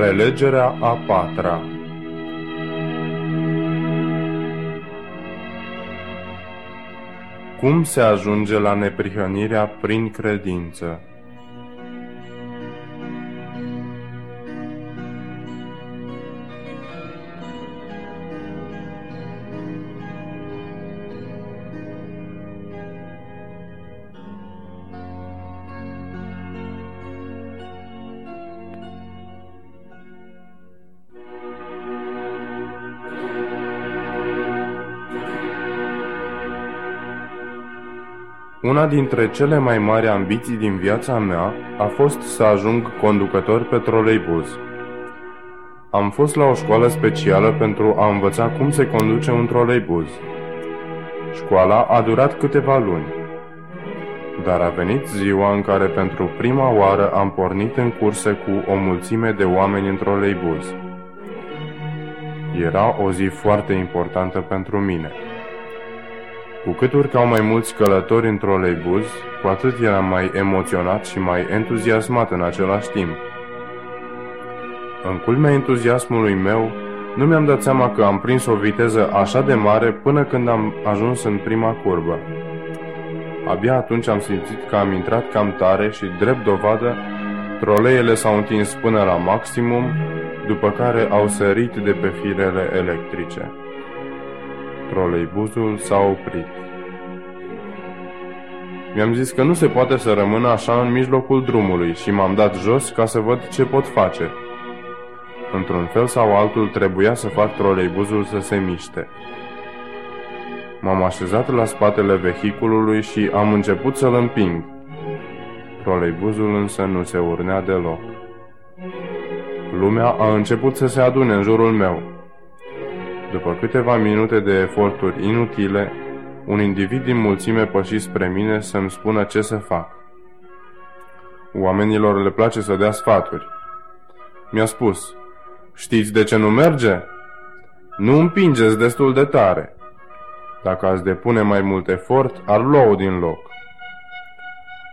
Prelegerea a patra Cum se ajunge la neprihănirea prin credință? Una dintre cele mai mari ambiții din viața mea a fost să ajung conducător pe troleibuz. Am fost la o școală specială pentru a învăța cum se conduce un troleibuz. Școala a durat câteva luni. Dar a venit ziua în care pentru prima oară am pornit în curse cu o mulțime de oameni în troleibuz. Era o zi foarte importantă pentru mine. Cu cât urcau mai mulți călători în troleibuz, cu atât eram mai emoționat și mai entuziasmat în același timp. În culmea entuziasmului meu, nu mi-am dat seama că am prins o viteză așa de mare până când am ajuns în prima curbă. Abia atunci am simțit că am intrat cam tare și, drept dovadă, troleiele s-au întins până la maximum, după care au sărit de pe firele electrice. Troleibuzul s-a oprit. Mi-am zis că nu se poate să rămână așa în mijlocul drumului și m-am dat jos ca să văd ce pot face. Într-un fel sau altul trebuia să fac troleibuzul să se miște. M-am așezat la spatele vehiculului și am început să-l împing. Troleibuzul însă nu se urnea deloc. Lumea a început să se adune în jurul meu. După câteva minute de eforturi inutile, un individ din mulțime păși spre mine să-mi spună ce să fac. Oamenilor le place să dea sfaturi. Mi-a spus, știți de ce nu merge? Nu împingeți destul de tare. Dacă ați depune mai mult efort, ar lua din loc.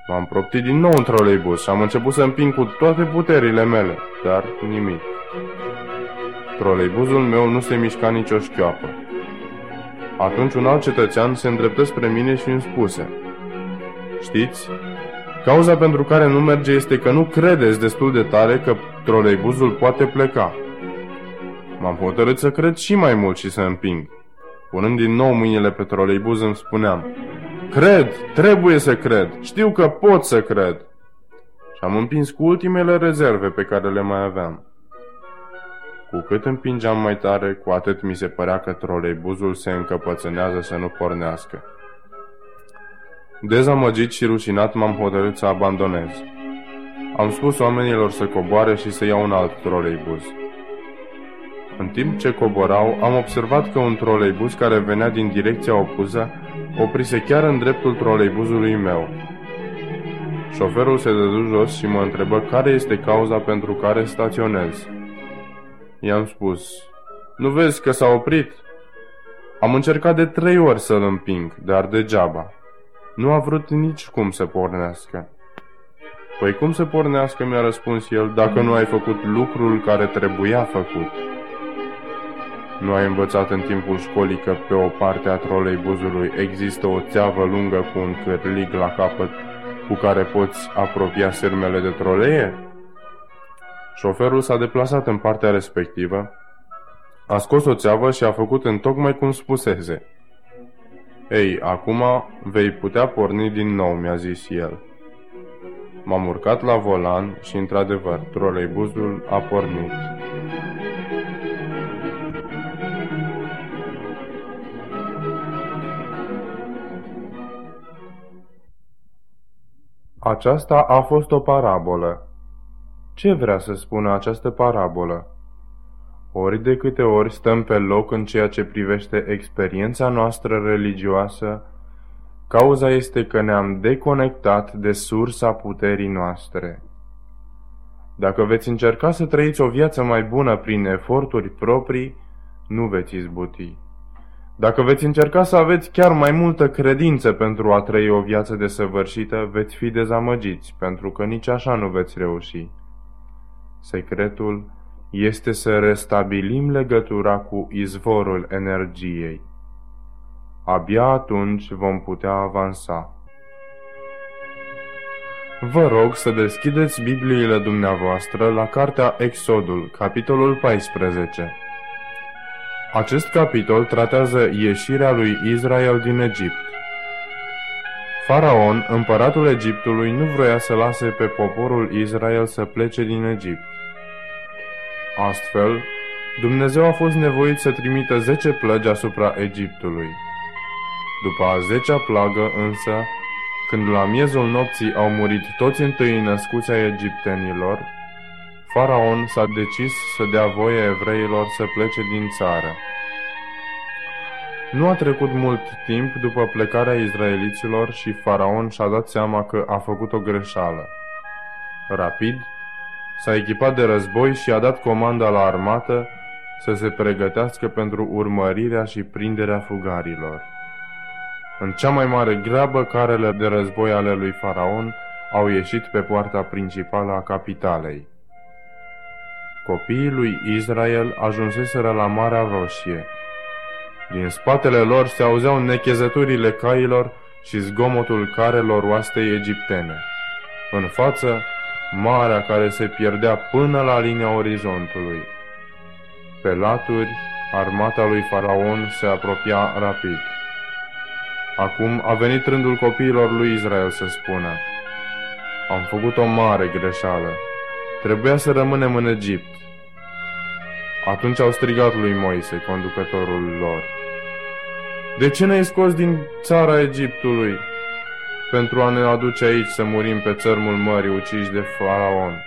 M-am proptit din nou în troleibus și am început să împing cu toate puterile mele, dar nimic. Troleibuzul meu nu se mișca nicio șchioapă. Atunci un alt cetățean se îndreptă spre mine și îmi spuse Știți, cauza pentru care nu merge este că nu credeți destul de tare că troleibuzul poate pleca. M-am hotărât să cred și mai mult și să împing. Punând din nou mâinile pe troleibuz îmi spuneam Cred, trebuie să cred, știu că pot să cred. Și am împins cu ultimele rezerve pe care le mai aveam. Cu cât împingeam mai tare, cu atât mi se părea că troleibuzul se încăpățânează să nu pornească. Dezamăgit și rușinat m-am hotărât să abandonez. Am spus oamenilor să coboare și să iau un alt troleibuz. În timp ce coborau, am observat că un troleibuz care venea din direcția opusă oprise chiar în dreptul troleibuzului meu. Șoferul se dădu jos și mă întrebă care este cauza pentru care staționez. I-am spus, nu vezi că s-a oprit? Am încercat de trei ori să-l împing, dar degeaba. Nu a vrut nici cum să pornească. Păi cum să pornească, mi-a răspuns el, dacă nu ai făcut lucrul care trebuia făcut? Nu ai învățat în timpul școlii că pe o parte a troleibuzului există o țeavă lungă cu un cârlig la capăt cu care poți apropia sârmele de troleie? Șoferul s-a deplasat în partea respectivă, a scos o țeavă și a făcut în tocmai cum spuseze. Ei, acum vei putea porni din nou, mi-a zis el. M-am urcat la volan și, într-adevăr, troleibuzul a pornit. Aceasta a fost o parabolă. Ce vrea să spună această parabolă? Ori de câte ori stăm pe loc în ceea ce privește experiența noastră religioasă, cauza este că ne-am deconectat de sursa puterii noastre. Dacă veți încerca să trăiți o viață mai bună prin eforturi proprii, nu veți izbuti. Dacă veți încerca să aveți chiar mai multă credință pentru a trăi o viață desăvârșită, veți fi dezamăgiți, pentru că nici așa nu veți reuși. Secretul este să restabilim legătura cu izvorul energiei. Abia atunci vom putea avansa. Vă rog să deschideți Bibliile dumneavoastră la Cartea Exodul, capitolul 14. Acest capitol tratează ieșirea lui Israel din Egipt. Faraon, împăratul Egiptului, nu vroia să lase pe poporul Israel să plece din Egipt. Astfel, Dumnezeu a fost nevoit să trimită zece plăgi asupra Egiptului. După a zecea plagă însă, când la miezul nopții au murit toți întâi născuți ai egiptenilor, Faraon s-a decis să dea voie evreilor să plece din țară. Nu a trecut mult timp după plecarea izraeliților și Faraon și-a dat seama că a făcut o greșeală. Rapid, s-a echipat de război și a dat comanda la armată să se pregătească pentru urmărirea și prinderea fugarilor. În cea mai mare grabă, carele de război ale lui Faraon au ieșit pe poarta principală a capitalei. Copiii lui Israel ajunseseră la Marea Roșie. Din spatele lor se auzeau nechezăturile cailor și zgomotul carelor oastei egiptene. În față, marea care se pierdea până la linia orizontului. Pe laturi, armata lui Faraon se apropia rapid. Acum a venit rândul copiilor lui Israel să spună, Am făcut o mare greșeală. Trebuia să rămânem în Egipt. Atunci au strigat lui Moise, conducătorul lor. De ce ne-ai scos din țara Egiptului pentru a ne aduce aici să murim pe țărmul mării uciși de faraon?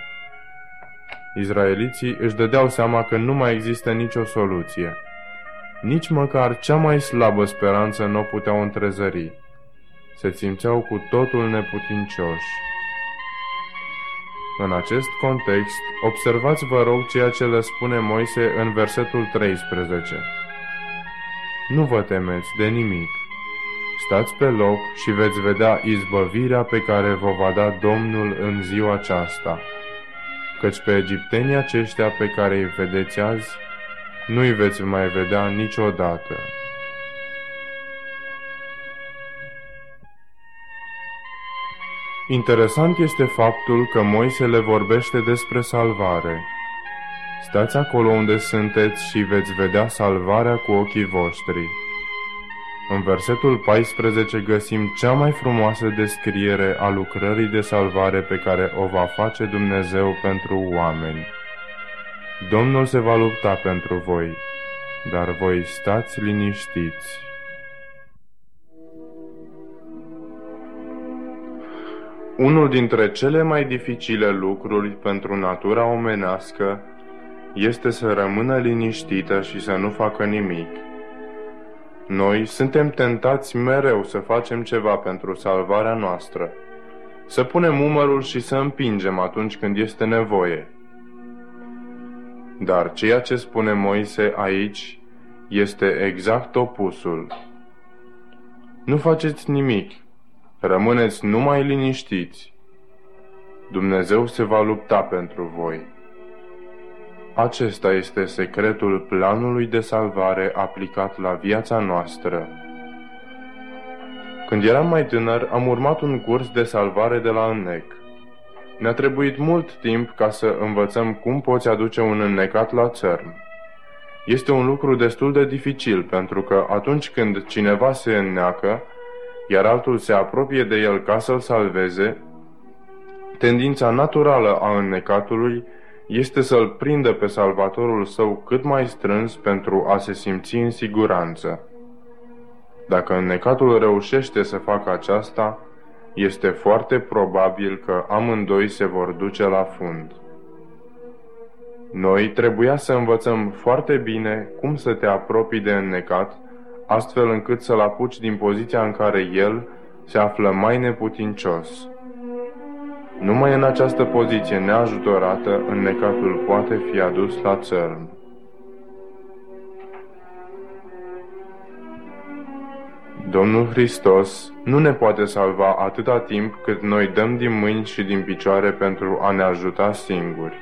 Izraeliții își dădeau seama că nu mai există nicio soluție. Nici măcar cea mai slabă speranță nu o puteau întrezări. Se simțeau cu totul neputincioși. În acest context, observați vă rog ceea ce le spune Moise în versetul 13. Nu vă temeți de nimic. Stați pe loc și veți vedea izbăvirea pe care vă va da Domnul în ziua aceasta. Căci pe egiptenii aceștia pe care îi vedeți azi, nu-i veți mai vedea niciodată. Interesant este faptul că Moise le vorbește despre salvare. Stați acolo unde sunteți și veți vedea salvarea cu ochii voștri. În versetul 14 găsim cea mai frumoasă descriere a lucrării de salvare pe care o va face Dumnezeu pentru oameni. Domnul se va lupta pentru voi, dar voi stați liniștiți. Unul dintre cele mai dificile lucruri pentru natura omenească este să rămână liniștită și să nu facă nimic. Noi suntem tentați mereu să facem ceva pentru salvarea noastră, să punem umărul și să împingem atunci când este nevoie. Dar ceea ce spune Moise aici este exact opusul. Nu faceți nimic, rămâneți numai liniștiți. Dumnezeu se va lupta pentru voi. Acesta este secretul planului de salvare aplicat la viața noastră. Când eram mai tânăr, am urmat un curs de salvare de la înnec. Ne-a trebuit mult timp ca să învățăm cum poți aduce un înnecat la țărm. Este un lucru destul de dificil, pentru că atunci când cineva se înneacă, iar altul se apropie de el ca să-l salveze, tendința naturală a înnecatului este să-l prindă pe salvatorul său cât mai strâns pentru a se simți în siguranță. Dacă înnecatul reușește să facă aceasta, este foarte probabil că amândoi se vor duce la fund. Noi trebuia să învățăm foarte bine cum să te apropii de înnecat, astfel încât să-l apuci din poziția în care el se află mai neputincios. Numai în această poziție neajutorată, înnecatul poate fi adus la țărm. Domnul Hristos nu ne poate salva atâta timp cât noi dăm din mâini și din picioare pentru a ne ajuta singuri.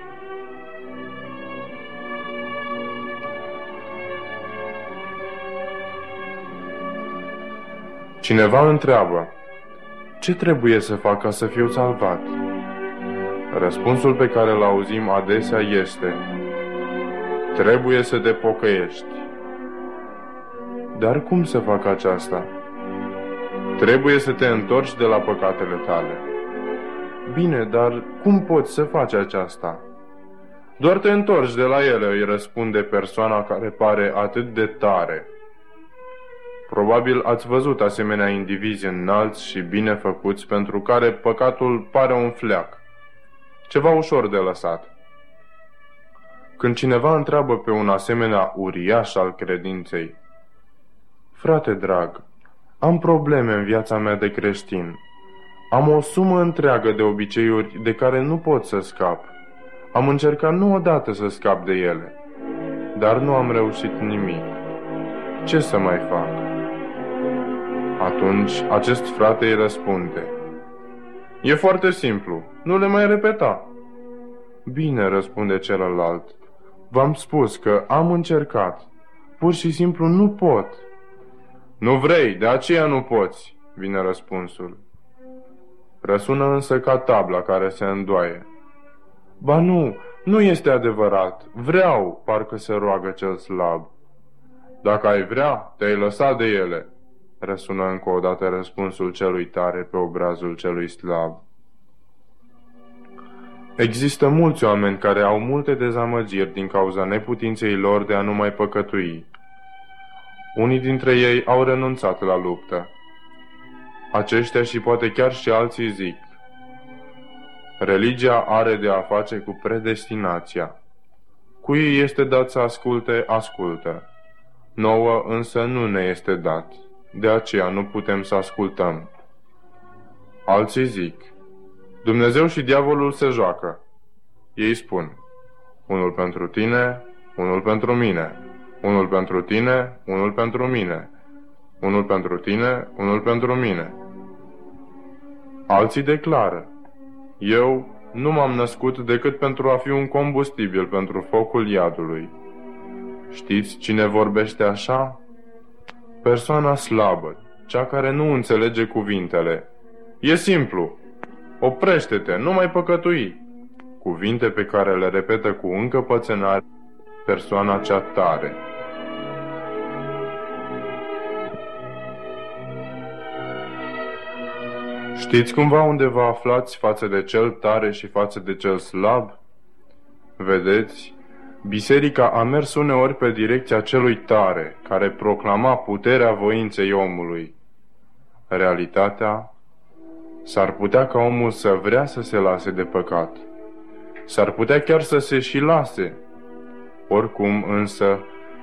Cineva întreabă, ce trebuie să fac ca să fiu salvat? Răspunsul pe care îl auzim adesea este, trebuie să te pocăiești. Dar cum să fac aceasta? Trebuie să te întorci de la păcatele tale. Bine, dar cum poți să faci aceasta? Doar te întorci de la ele, îi răspunde persoana care pare atât de tare. Probabil ați văzut asemenea indivizi înalți și bine făcuți pentru care păcatul pare un fleac, ceva ușor de lăsat. Când cineva întreabă pe un asemenea uriaș al credinței, Frate drag, am probleme în viața mea de creștin. Am o sumă întreagă de obiceiuri de care nu pot să scap. Am încercat nu odată să scap de ele, dar nu am reușit nimic. Ce să mai fac? Atunci acest frate îi răspunde. E foarte simplu, nu le mai repeta. Bine, răspunde celălalt. V-am spus că am încercat. Pur și simplu nu pot. Nu vrei, de aceea nu poți, vine răspunsul. Răsună însă ca tabla care se îndoaie. Ba nu, nu este adevărat. Vreau, parcă se roagă cel slab. Dacă ai vrea, te-ai lăsat de ele, răsună încă o dată răspunsul celui tare pe obrazul celui slab. Există mulți oameni care au multe dezamăgiri din cauza neputinței lor de a nu mai păcătui. Unii dintre ei au renunțat la luptă. Aceștia și poate chiar și alții zic, Religia are de a face cu predestinația. Cui este dat să asculte, ascultă. Nouă însă nu ne este dat. De aceea nu putem să ascultăm. Alții zic, Dumnezeu și diavolul se joacă. Ei spun, unul pentru tine, unul pentru mine, unul pentru tine, unul pentru mine, unul pentru tine, unul pentru mine. Alții declară, eu nu m-am născut decât pentru a fi un combustibil pentru focul iadului. Știți cine vorbește așa? Persoana slabă, cea care nu înțelege cuvintele. E simplu. Oprește-te, nu mai păcătui. Cuvinte pe care le repetă cu încăpățânare persoana cea tare. Știți cumva unde vă aflați față de cel tare și față de cel slab? Vedeți, biserica a mers uneori pe direcția celui tare, care proclama puterea voinței omului. Realitatea, s-ar putea ca omul să vrea să se lase de păcat. S-ar putea chiar să se și lase. Oricum însă,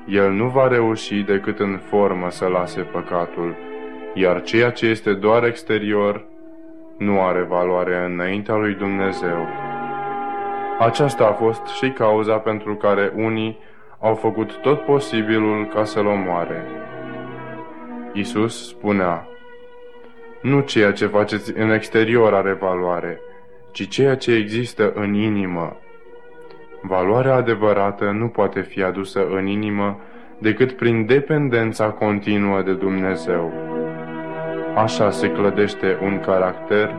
el nu va reuși decât în formă să lase păcatul, iar ceea ce este doar exterior nu are valoare înaintea lui Dumnezeu. Aceasta a fost și cauza pentru care unii au făcut tot posibilul ca să-l omoare. Isus spunea, Nu ceea ce faceți în exterior are valoare, ci ceea ce există în inimă. Valoarea adevărată nu poate fi adusă în inimă decât prin dependența continuă de Dumnezeu. Așa se clădește un caracter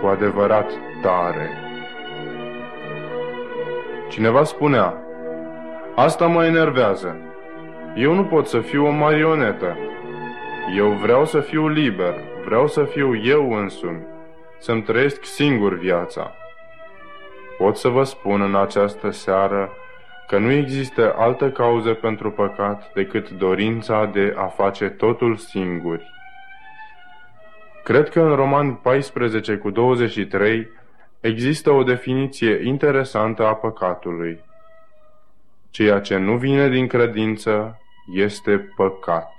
cu adevărat tare. Cineva spunea, asta mă enervează. Eu nu pot să fiu o marionetă. Eu vreau să fiu liber, vreau să fiu eu însumi, să-mi trăiesc singur viața. Pot să vă spun în această seară că nu există altă cauză pentru păcat decât dorința de a face totul singuri. Cred că în Roman 14 cu 23 există o definiție interesantă a păcatului. Ceea ce nu vine din credință este păcat.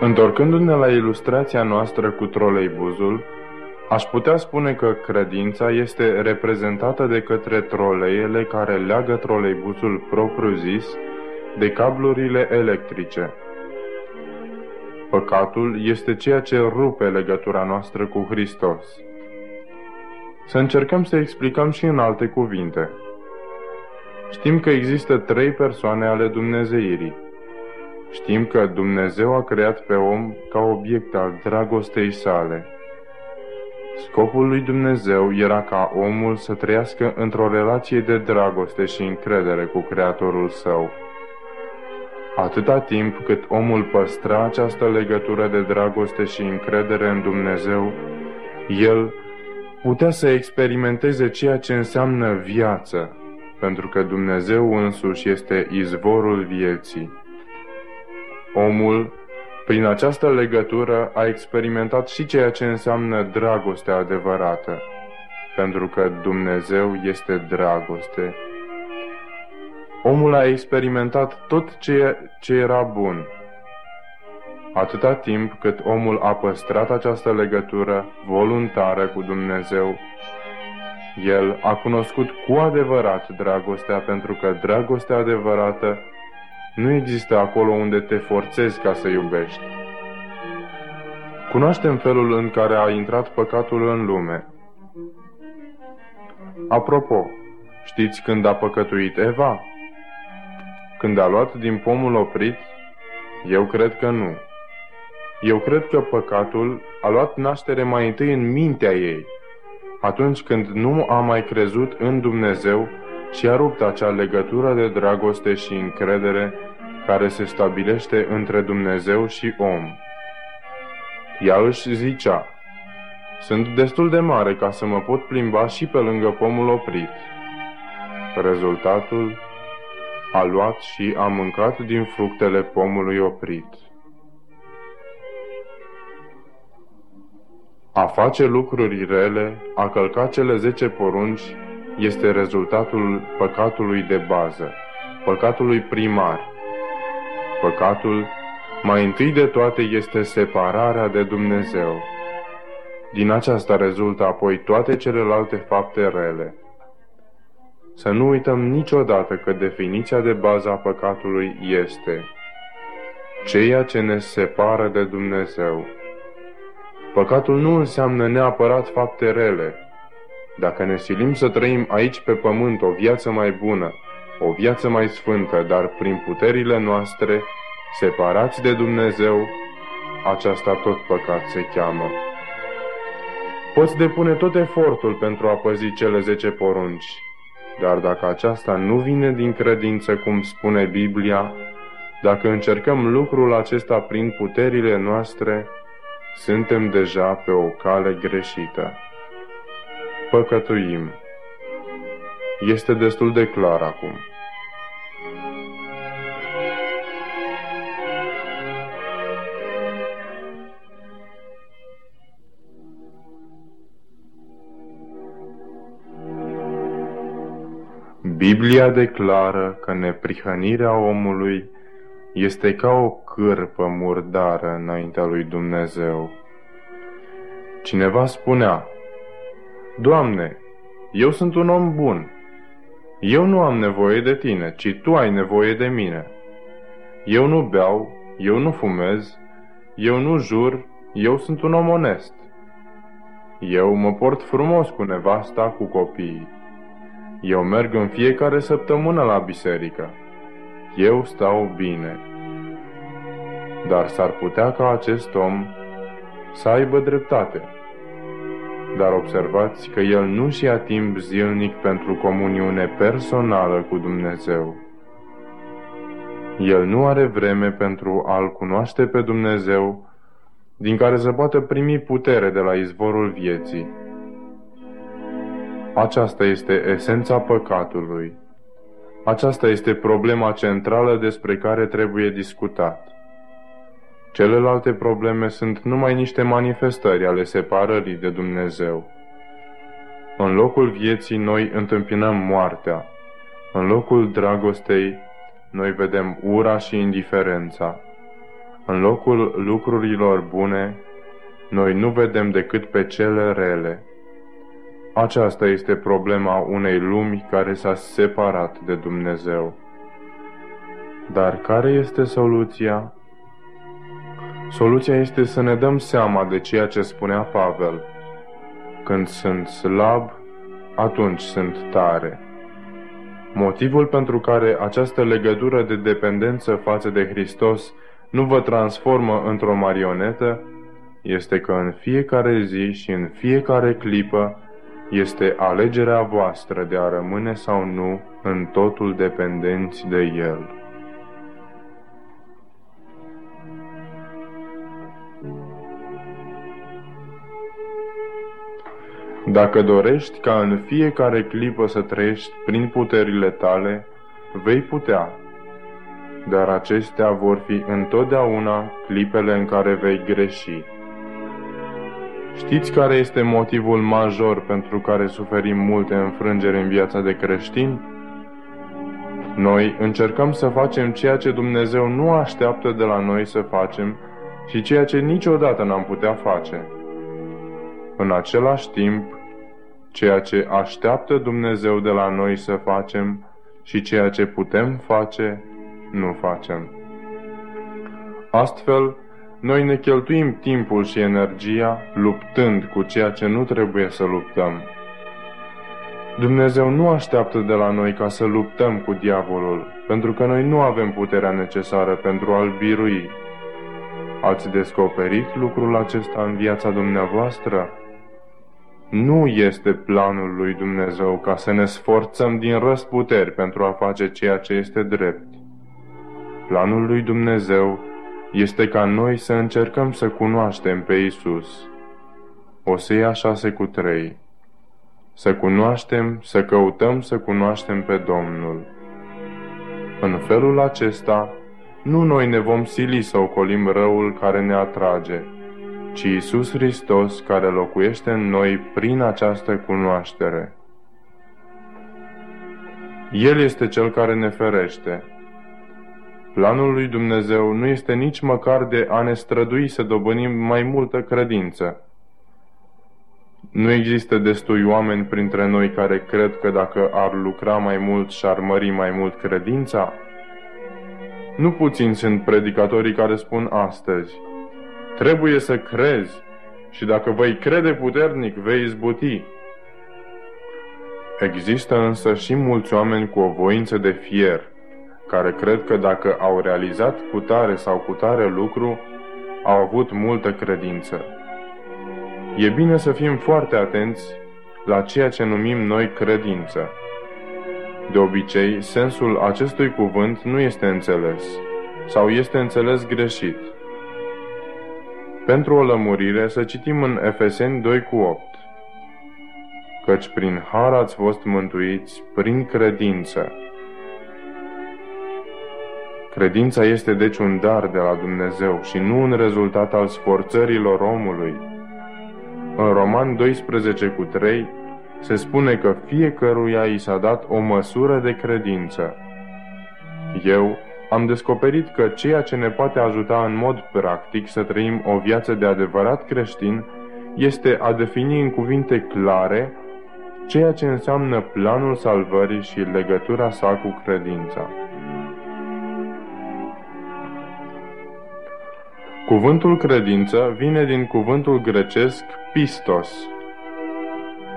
Întorcându-ne la ilustrația noastră cu troleibuzul, Aș putea spune că credința este reprezentată de către troleiele care leagă troleibusul propriu-zis de cablurile electrice. Păcatul este ceea ce rupe legătura noastră cu Hristos. Să încercăm să explicăm și în alte cuvinte. Știm că există trei persoane ale Dumnezeirii. Știm că Dumnezeu a creat pe om ca obiect al dragostei sale. Scopul lui Dumnezeu era ca omul să trăiască într-o relație de dragoste și încredere cu Creatorul său. Atâta timp cât omul păstra această legătură de dragoste și încredere în Dumnezeu, el putea să experimenteze ceea ce înseamnă viață, pentru că Dumnezeu însuși este izvorul vieții. Omul, prin această legătură, a experimentat și ceea ce înseamnă dragostea adevărată, pentru că Dumnezeu este dragoste. Omul a experimentat tot ceea ce era bun. Atâta timp cât omul a păstrat această legătură voluntară cu Dumnezeu, el a cunoscut cu adevărat dragostea pentru că dragostea adevărată nu există acolo unde te forțezi ca să iubești. Cunoaștem felul în care a intrat păcatul în lume. Apropo, știți când a păcătuit Eva? Când a luat din pomul oprit? Eu cred că nu. Eu cred că păcatul a luat naștere mai întâi în mintea ei, atunci când nu a mai crezut în Dumnezeu și a rupt acea legătură de dragoste și încredere care se stabilește între Dumnezeu și om. Ea își zicea, sunt destul de mare ca să mă pot plimba și pe lângă pomul oprit. Rezultatul a luat și a mâncat din fructele pomului oprit. A face lucruri rele, a călca cele zece porunci, este rezultatul păcatului de bază, păcatului primar. Păcatul, mai întâi de toate, este separarea de Dumnezeu. Din aceasta rezultă apoi toate celelalte fapte rele. Să nu uităm niciodată că definiția de bază a păcatului este ceea ce ne separă de Dumnezeu. Păcatul nu înseamnă neapărat fapte rele. Dacă ne silim să trăim aici pe pământ o viață mai bună, o viață mai sfântă, dar prin puterile noastre, separați de Dumnezeu, aceasta tot păcat se cheamă. Poți depune tot efortul pentru a păzi cele zece porunci, dar dacă aceasta nu vine din credință, cum spune Biblia, dacă încercăm lucrul acesta prin puterile noastre, suntem deja pe o cale greșită. Păcătuim. Este destul de clar acum. Biblia declară că neprihănirea omului este ca o cârpă murdară înaintea lui Dumnezeu. Cineva spunea, Doamne, eu sunt un om bun. Eu nu am nevoie de tine, ci tu ai nevoie de mine. Eu nu beau, eu nu fumez, eu nu jur, eu sunt un om onest. Eu mă port frumos cu nevasta, cu copiii. Eu merg în fiecare săptămână la biserică. Eu stau bine. Dar s-ar putea ca acest om să aibă dreptate. Dar observați că el nu-și ia timp zilnic pentru comuniune personală cu Dumnezeu. El nu are vreme pentru a-L cunoaște pe Dumnezeu, din care să poată primi putere de la izvorul vieții. Aceasta este esența păcatului. Aceasta este problema centrală despre care trebuie discutat. Celelalte probleme sunt numai niște manifestări ale separării de Dumnezeu. În locul vieții noi întâmpinăm moartea. În locul dragostei noi vedem ura și indiferența. În locul lucrurilor bune noi nu vedem decât pe cele rele. Aceasta este problema unei lumi care s-a separat de Dumnezeu. Dar care este soluția? Soluția este să ne dăm seama de ceea ce spunea Pavel. Când sunt slab, atunci sunt tare. Motivul pentru care această legătură de dependență față de Hristos nu vă transformă într-o marionetă este că în fiecare zi și în fiecare clipă este alegerea voastră de a rămâne sau nu în totul dependenți de El. Dacă dorești ca în fiecare clipă să trăiești prin puterile tale, vei putea, dar acestea vor fi întotdeauna clipele în care vei greși. Știți care este motivul major pentru care suferim multe înfrângeri în viața de creștini? Noi încercăm să facem ceea ce Dumnezeu nu așteaptă de la noi să facem și ceea ce niciodată n-am putea face. În același timp, ceea ce așteaptă Dumnezeu de la noi să facem și ceea ce putem face, nu facem. Astfel, noi ne cheltuim timpul și energia luptând cu ceea ce nu trebuie să luptăm. Dumnezeu nu așteaptă de la noi ca să luptăm cu diavolul, pentru că noi nu avem puterea necesară pentru a-l birui. Ați descoperit lucrul acesta în viața dumneavoastră? Nu este planul lui Dumnezeu ca să ne sforțăm din răsputeri pentru a face ceea ce este drept. Planul lui Dumnezeu este ca noi să încercăm să cunoaștem pe Isus. Osea 6 cu 3 Să cunoaștem, să căutăm să cunoaștem pe Domnul. În felul acesta, nu noi ne vom sili să ocolim răul care ne atrage, ci Isus Hristos care locuiește în noi prin această cunoaștere. El este Cel care ne ferește, Planul lui Dumnezeu nu este nici măcar de a ne strădui să dobânim mai multă credință. Nu există destui oameni printre noi care cred că dacă ar lucra mai mult și ar mări mai mult credința? Nu puțini sunt predicatorii care spun astăzi, trebuie să crezi și dacă vei crede puternic, vei izbuti. Există însă și mulți oameni cu o voință de fier, care cred că dacă au realizat cu tare sau cu tare lucru, au avut multă credință. E bine să fim foarte atenți la ceea ce numim noi credință. De obicei, sensul acestui cuvânt nu este înțeles sau este înțeles greșit. Pentru o lămurire să citim în Efeseni 2 cu 8. Căci prin har ați fost mântuiți prin credință. Credința este deci un dar de la Dumnezeu și nu un rezultat al sforțărilor omului. În Roman 12 cu 3 se spune că fiecăruia i s-a dat o măsură de credință. Eu am descoperit că ceea ce ne poate ajuta în mod practic să trăim o viață de adevărat creștin este a defini în cuvinte clare ceea ce înseamnă planul salvării și legătura sa cu credința. Cuvântul credință vine din cuvântul grecesc pistos.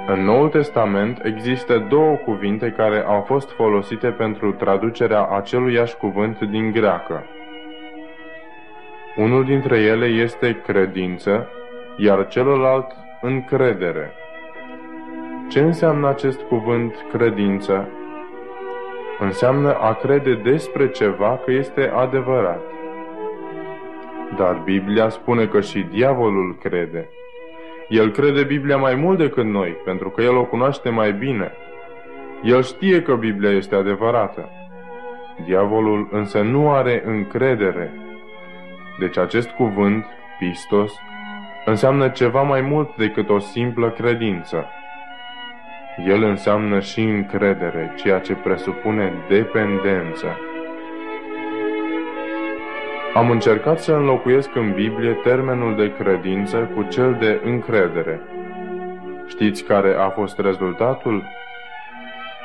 În Noul Testament există două cuvinte care au fost folosite pentru traducerea aceluiași cuvânt din greacă. Unul dintre ele este credință, iar celălalt încredere. Ce înseamnă acest cuvânt credință? Înseamnă a crede despre ceva că este adevărat. Dar Biblia spune că și diavolul crede. El crede Biblia mai mult decât noi, pentru că el o cunoaște mai bine. El știe că Biblia este adevărată. Diavolul însă nu are încredere. Deci acest cuvânt, pistos, înseamnă ceva mai mult decât o simplă credință. El înseamnă și încredere, ceea ce presupune dependență. Am încercat să înlocuiesc în Biblie termenul de credință cu cel de încredere. Știți care a fost rezultatul?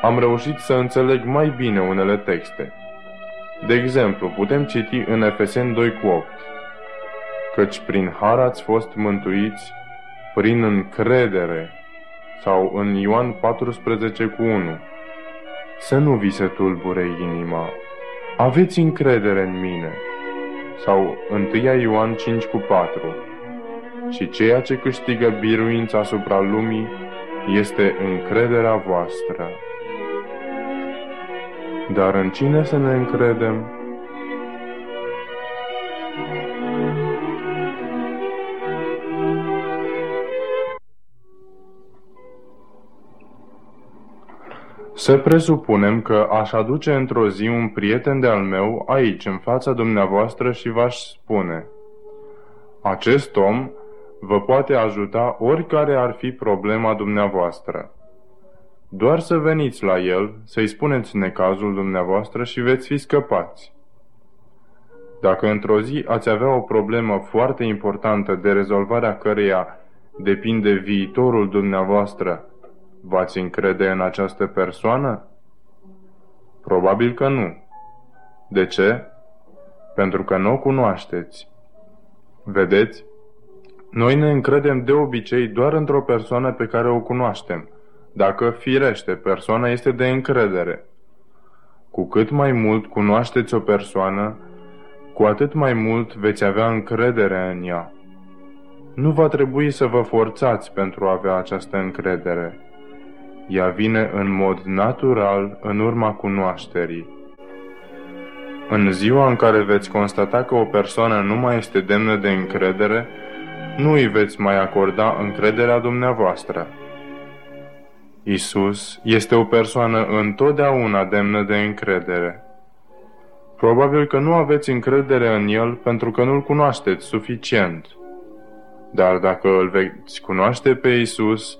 Am reușit să înțeleg mai bine unele texte. De exemplu, putem citi în Efeseni 2 cu 8 Căci prin har ați fost mântuiți prin încredere sau în Ioan 14 cu 1 să nu vi se tulbure inima. Aveți încredere în mine. Sau 1 Ioan 5 cu 4. Și ceea ce câștigă biruința asupra lumii este încrederea voastră. Dar în cine să ne încredem? Să presupunem că aș aduce într-o zi un prieten de-al meu aici, în fața dumneavoastră și v-aș spune Acest om vă poate ajuta oricare ar fi problema dumneavoastră. Doar să veniți la el, să-i spuneți necazul dumneavoastră și veți fi scăpați. Dacă într-o zi ați avea o problemă foarte importantă de rezolvarea căreia depinde viitorul dumneavoastră, V-ați încrede în această persoană? Probabil că nu. De ce? Pentru că nu o cunoașteți. Vedeți? Noi ne încredem de obicei doar într-o persoană pe care o cunoaștem, dacă firește persoana este de încredere. Cu cât mai mult cunoașteți o persoană, cu atât mai mult veți avea încredere în ea. Nu va trebui să vă forțați pentru a avea această încredere. Ea vine în mod natural în urma cunoașterii. În ziua în care veți constata că o persoană nu mai este demnă de încredere, nu îi veți mai acorda încrederea dumneavoastră. Isus este o persoană întotdeauna demnă de încredere. Probabil că nu aveți încredere în El pentru că nu-L cunoașteți suficient. Dar dacă îl veți cunoaște pe Isus,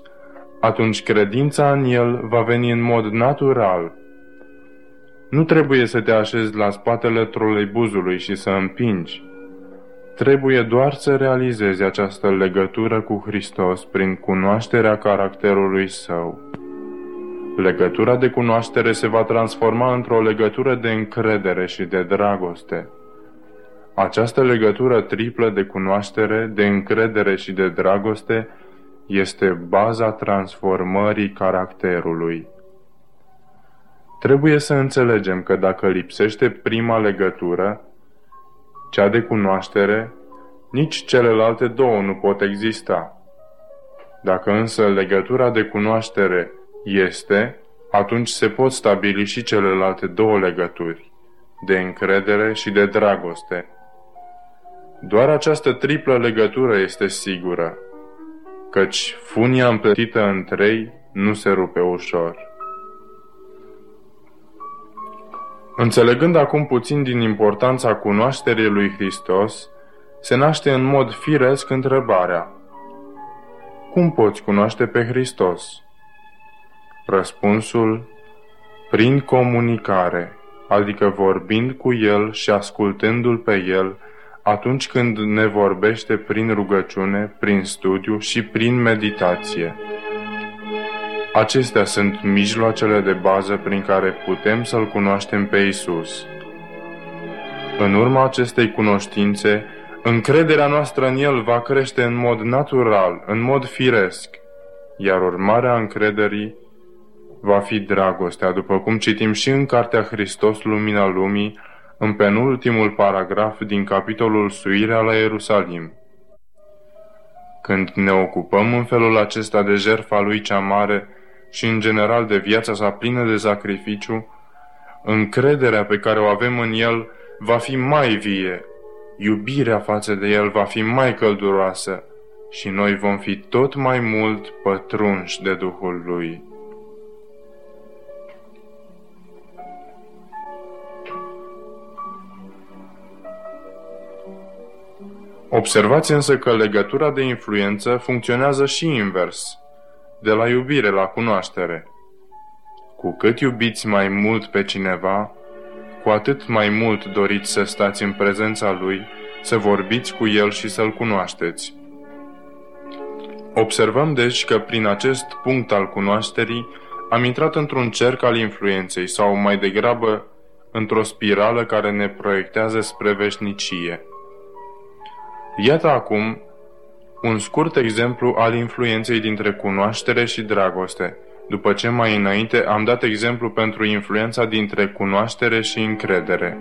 atunci credința în El va veni în mod natural. Nu trebuie să te așezi la spatele troleibuzului și să împingi. Trebuie doar să realizezi această legătură cu Hristos prin cunoașterea caracterului Său. Legătura de cunoaștere se va transforma într-o legătură de încredere și de dragoste. Această legătură triplă de cunoaștere, de încredere și de dragoste este baza transformării caracterului. Trebuie să înțelegem că dacă lipsește prima legătură, cea de cunoaștere, nici celelalte două nu pot exista. Dacă însă legătura de cunoaștere este, atunci se pot stabili și celelalte două legături, de încredere și de dragoste. Doar această triplă legătură este sigură căci funia împletită în trei nu se rupe ușor. Înțelegând acum puțin din importanța cunoașterii lui Hristos, se naște în mod firesc întrebarea Cum poți cunoaște pe Hristos? Răspunsul Prin comunicare, adică vorbind cu El și ascultându-L pe El, atunci când ne vorbește prin rugăciune, prin studiu și prin meditație. Acestea sunt mijloacele de bază prin care putem să-L cunoaștem pe Isus. În urma acestei cunoștințe, încrederea noastră în El va crește în mod natural, în mod firesc, iar urmarea încrederii va fi dragostea, după cum citim și în Cartea Hristos, Lumina Lumii, în penultimul paragraf din capitolul Suirea la Ierusalim. Când ne ocupăm în felul acesta de jertfa lui cea mare și în general de viața sa plină de sacrificiu, încrederea pe care o avem în el va fi mai vie, iubirea față de el va fi mai călduroasă și noi vom fi tot mai mult pătrunși de Duhul lui. Observați însă că legătura de influență funcționează și invers, de la iubire la cunoaștere. Cu cât iubiți mai mult pe cineva, cu atât mai mult doriți să stați în prezența lui, să vorbiți cu el și să-l cunoașteți. Observăm deci că prin acest punct al cunoașterii am intrat într-un cerc al influenței sau mai degrabă într-o spirală care ne proiectează spre veșnicie. Iată acum un scurt exemplu al influenței dintre cunoaștere și dragoste, după ce mai înainte am dat exemplu pentru influența dintre cunoaștere și încredere.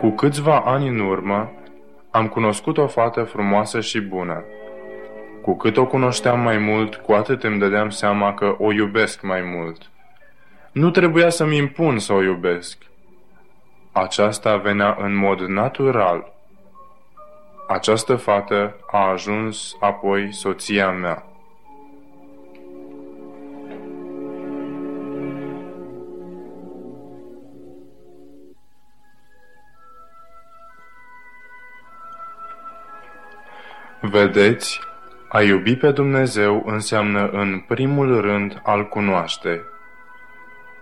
Cu câțiva ani în urmă, am cunoscut o fată frumoasă și bună. Cu cât o cunoșteam mai mult, cu atât îmi dădeam seama că o iubesc mai mult. Nu trebuia să-mi impun să o iubesc. Aceasta venea în mod natural. Această fată a ajuns apoi soția mea. Vedeți, a iubi pe Dumnezeu înseamnă în primul rând al cunoaște.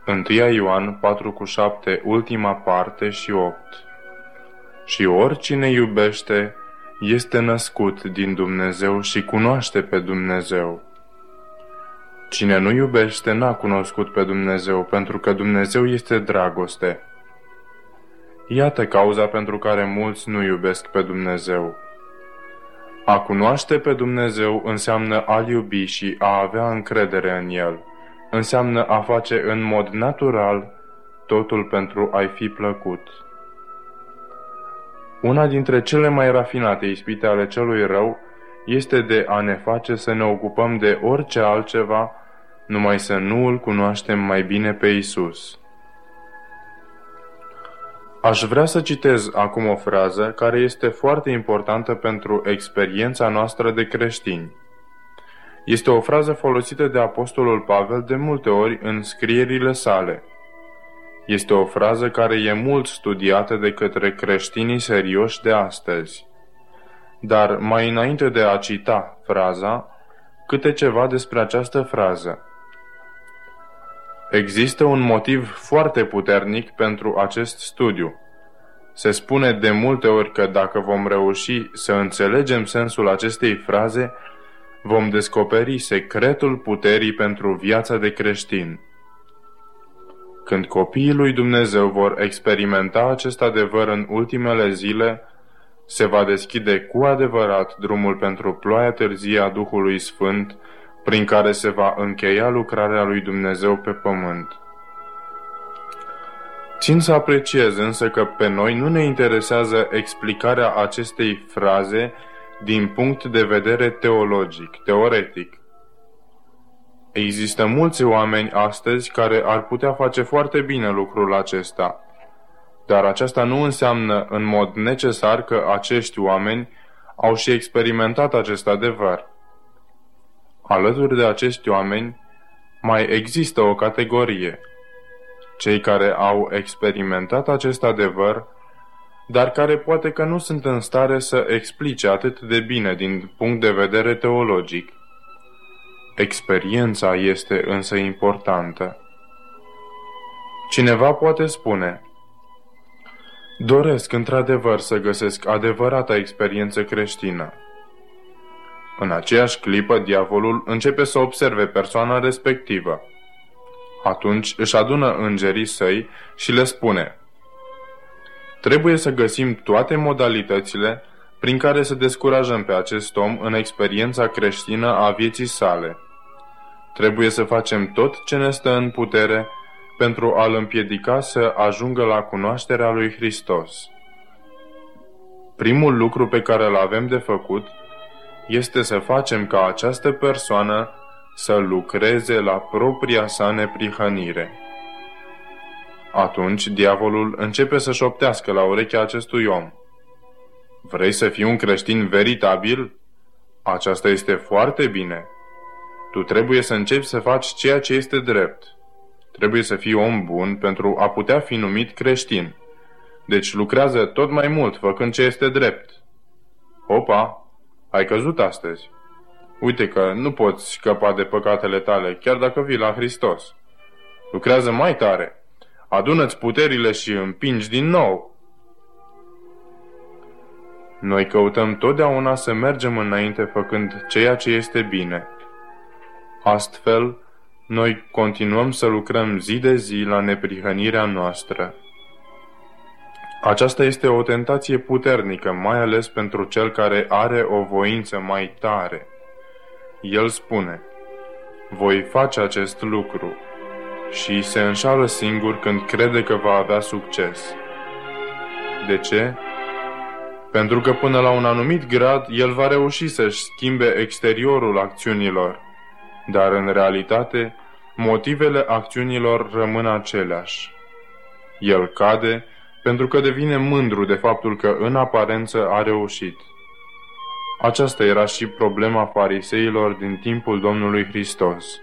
1 Ioan 4 cu 7, ultima parte și 8 Și oricine iubește este născut din Dumnezeu și cunoaște pe Dumnezeu. Cine nu iubește n-a cunoscut pe Dumnezeu, pentru că Dumnezeu este dragoste. Iată cauza pentru care mulți nu iubesc pe Dumnezeu. A cunoaște pe Dumnezeu înseamnă a-L iubi și a avea încredere în El. Înseamnă a face în mod natural totul pentru a-i fi plăcut. Una dintre cele mai rafinate ispite ale celui rău este de a ne face să ne ocupăm de orice altceva, numai să nu îl cunoaștem mai bine pe Isus. Aș vrea să citez acum o frază care este foarte importantă pentru experiența noastră de creștini. Este o frază folosită de Apostolul Pavel de multe ori în scrierile sale. Este o frază care e mult studiată de către creștinii serioși de astăzi. Dar mai înainte de a cita fraza, câte ceva despre această frază. Există un motiv foarte puternic pentru acest studiu. Se spune de multe ori că dacă vom reuși să înțelegem sensul acestei fraze, vom descoperi secretul puterii pentru viața de creștin. Când copiii lui Dumnezeu vor experimenta acest adevăr în ultimele zile, se va deschide cu adevărat drumul pentru ploaia târzie a Duhului Sfânt, prin care se va încheia lucrarea lui Dumnezeu pe pământ. Țin să apreciez însă că pe noi nu ne interesează explicarea acestei fraze din punct de vedere teologic, teoretic. Există mulți oameni astăzi care ar putea face foarte bine lucrul acesta, dar aceasta nu înseamnă în mod necesar că acești oameni au și experimentat acest adevăr. Alături de acești oameni mai există o categorie, cei care au experimentat acest adevăr, dar care poate că nu sunt în stare să explice atât de bine din punct de vedere teologic. Experiența este însă importantă. Cineva poate spune, Doresc într-adevăr să găsesc adevărata experiență creștină. În aceeași clipă, diavolul începe să observe persoana respectivă. Atunci își adună îngerii săi și le spune Trebuie să găsim toate modalitățile prin care să descurajăm pe acest om în experiența creștină a vieții sale. Trebuie să facem tot ce ne stă în putere pentru a-l împiedica să ajungă la cunoașterea lui Hristos. Primul lucru pe care îl avem de făcut este să facem ca această persoană să lucreze la propria sa neprihănire. Atunci diavolul începe să șoptească la urechea acestui om. Vrei să fii un creștin veritabil? Aceasta este foarte bine. Tu trebuie să începi să faci ceea ce este drept. Trebuie să fii om bun pentru a putea fi numit creștin. Deci lucrează tot mai mult făcând ce este drept. Opa, ai căzut astăzi. Uite că nu poți scăpa de păcatele tale, chiar dacă vii la Hristos. Lucrează mai tare. Adună-ți puterile și împingi din nou. Noi căutăm totdeauna să mergem înainte făcând ceea ce este bine. Astfel, noi continuăm să lucrăm zi de zi la neprihănirea noastră. Aceasta este o tentație puternică, mai ales pentru cel care are o voință mai tare. El spune, voi face acest lucru și se înșală singur când crede că va avea succes. De ce? Pentru că până la un anumit grad el va reuși să-și schimbe exteriorul acțiunilor, dar în realitate motivele acțiunilor rămân aceleași. El cade pentru că devine mândru de faptul că în aparență a reușit. Aceasta era și problema fariseilor din timpul Domnului Hristos,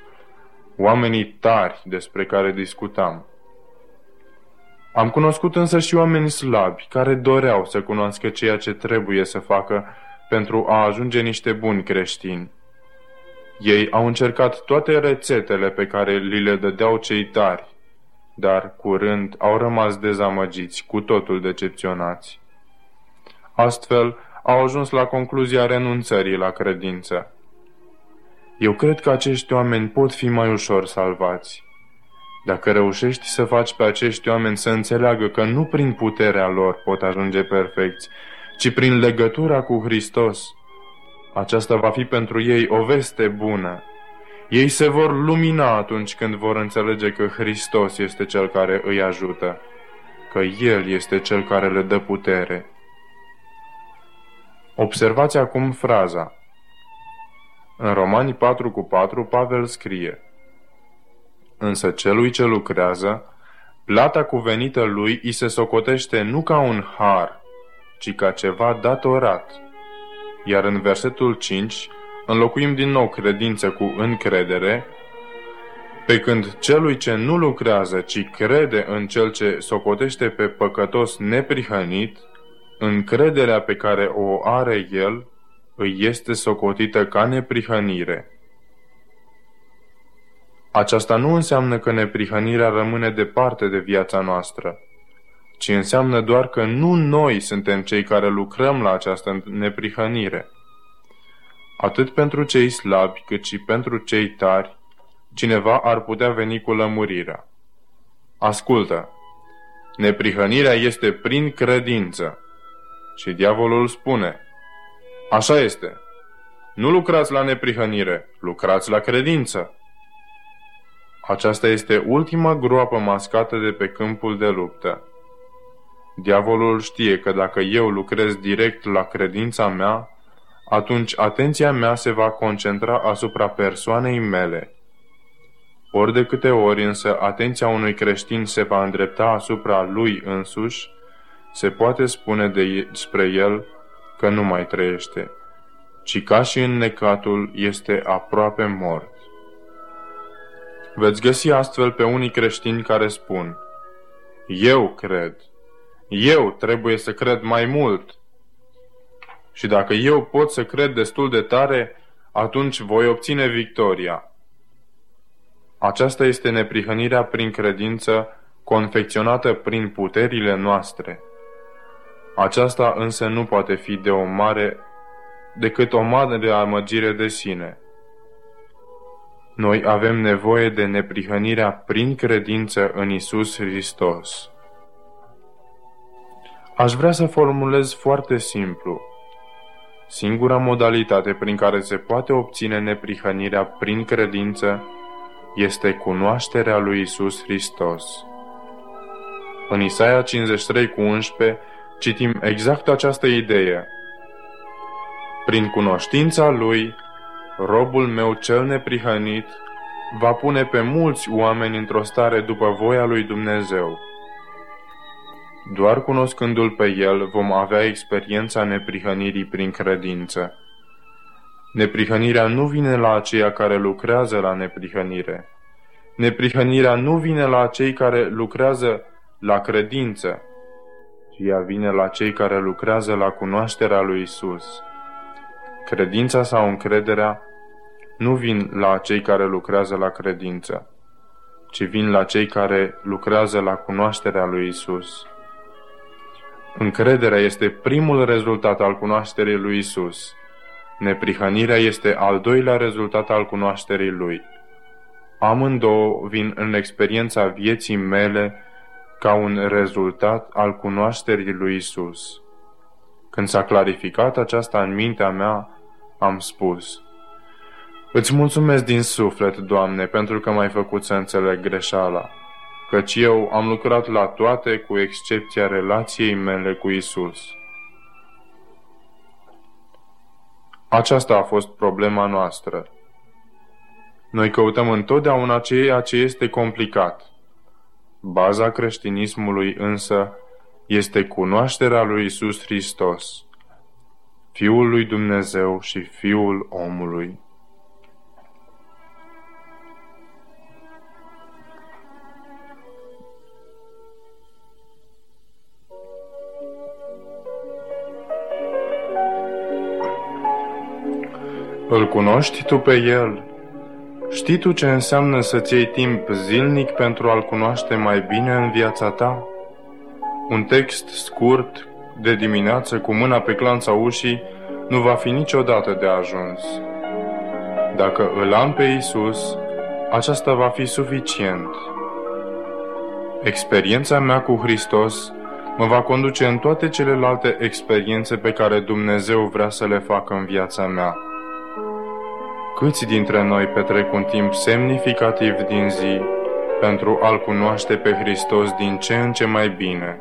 oamenii tari despre care discutam. Am cunoscut însă și oameni slabi care doreau să cunoască ceea ce trebuie să facă pentru a ajunge niște buni creștini. Ei au încercat toate rețetele pe care li le dădeau cei tari, dar curând au rămas dezamăgiți, cu totul decepționați. Astfel, au ajuns la concluzia renunțării la credință. Eu cred că acești oameni pot fi mai ușor salvați. Dacă reușești să faci pe acești oameni să înțeleagă că nu prin puterea lor pot ajunge perfecți, ci prin legătura cu Hristos, aceasta va fi pentru ei o veste bună. Ei se vor lumina atunci când vor înțelege că Hristos este Cel care îi ajută, că El este Cel care le dă putere. Observați acum fraza. În Romani 4 cu 4, Pavel scrie Însă celui ce lucrează, plata cuvenită lui îi se socotește nu ca un har, ci ca ceva datorat. Iar în versetul 5 înlocuim din nou credință cu încredere, pe când celui ce nu lucrează, ci crede în cel ce socotește pe păcătos neprihănit, încrederea pe care o are el îi este socotită ca neprihănire. Aceasta nu înseamnă că neprihănirea rămâne departe de viața noastră, ci înseamnă doar că nu noi suntem cei care lucrăm la această neprihănire. Atât pentru cei slabi, cât și pentru cei tari, cineva ar putea veni cu lămurirea. Ascultă! Neprihănirea este prin credință. Și diavolul spune, Așa este. Nu lucrați la neprihănire, lucrați la credință. Aceasta este ultima groapă mascată de pe câmpul de luptă. Diavolul știe că dacă eu lucrez direct la credința mea, atunci atenția mea se va concentra asupra persoanei mele. Ori de câte ori însă atenția unui creștin se va îndrepta asupra lui însuși, se poate spune despre el că nu mai trăiește, ci ca și în necatul este aproape mort. Veți găsi astfel pe unii creștini care spun, Eu cred, eu trebuie să cred mai mult. Și dacă eu pot să cred destul de tare, atunci voi obține victoria. Aceasta este neprihănirea prin credință, confecționată prin puterile noastre. Aceasta însă nu poate fi de o mare decât o mare amăgire de sine. Noi avem nevoie de neprihănirea prin credință în Isus Hristos. Aș vrea să formulez foarte simplu. Singura modalitate prin care se poate obține neprihănirea prin credință este cunoașterea lui Isus Hristos. În Isaia 53 cu 11 citim exact această idee. Prin cunoștința lui, robul meu cel neprihănit va pune pe mulți oameni într-o stare după voia lui Dumnezeu. Doar cunoscându-L pe El vom avea experiența neprihănirii prin credință. Neprihănirea nu vine la aceia care lucrează la neprihănire. Neprihănirea nu vine la cei care lucrează la credință, ci ea vine la cei care lucrează la cunoașterea lui Isus. Credința sau încrederea nu vin la cei care lucrează la credință, ci vin la cei care lucrează la cunoașterea lui Isus. Încrederea este primul rezultat al cunoașterii lui Isus. Neprihănirea este al doilea rezultat al cunoașterii lui. Amândouă vin în experiența vieții mele ca un rezultat al cunoașterii lui Isus. Când s-a clarificat aceasta în mintea mea, am spus, Îți mulțumesc din suflet, Doamne, pentru că m-ai făcut să înțeleg greșeala, căci eu am lucrat la toate cu excepția relației mele cu Isus. Aceasta a fost problema noastră. Noi căutăm întotdeauna ceea ce este complicat. Baza creștinismului însă este cunoașterea lui Isus Hristos, Fiul lui Dumnezeu și Fiul omului. Îl cunoști tu pe El? Știi tu ce înseamnă să-ți iei timp zilnic pentru a-L cunoaște mai bine în viața ta? Un text scurt, de dimineață, cu mâna pe clanța ușii, nu va fi niciodată de ajuns. Dacă îl am pe Isus, aceasta va fi suficient. Experiența mea cu Hristos mă va conduce în toate celelalte experiențe pe care Dumnezeu vrea să le facă în viața mea. Câți dintre noi petrec un timp semnificativ din zi pentru a-L cunoaște pe Hristos din ce în ce mai bine?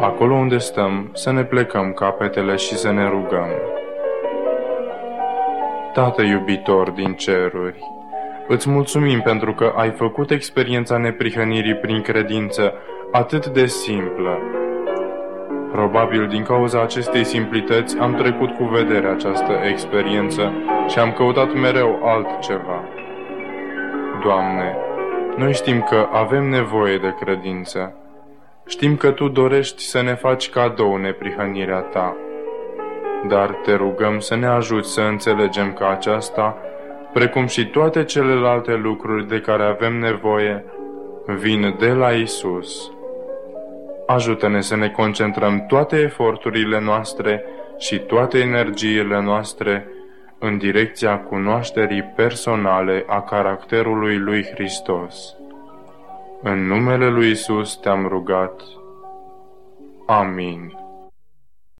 Acolo unde stăm, să ne plecăm capetele și să ne rugăm. Tată iubitor din ceruri, îți mulțumim pentru că ai făcut experiența neprihănirii prin credință atât de simplă, Probabil din cauza acestei simplități am trecut cu vedere această experiență și am căutat mereu altceva. Doamne, noi știm că avem nevoie de credință. Știm că Tu dorești să ne faci cadou neprihănirea Ta. Dar te rugăm să ne ajuți să înțelegem că aceasta, precum și toate celelalte lucruri de care avem nevoie, vin de la Isus. Ajută-ne să ne concentrăm toate eforturile noastre și toate energiile noastre în direcția cunoașterii personale a caracterului lui Hristos. În numele lui Isus te-am rugat. Amin.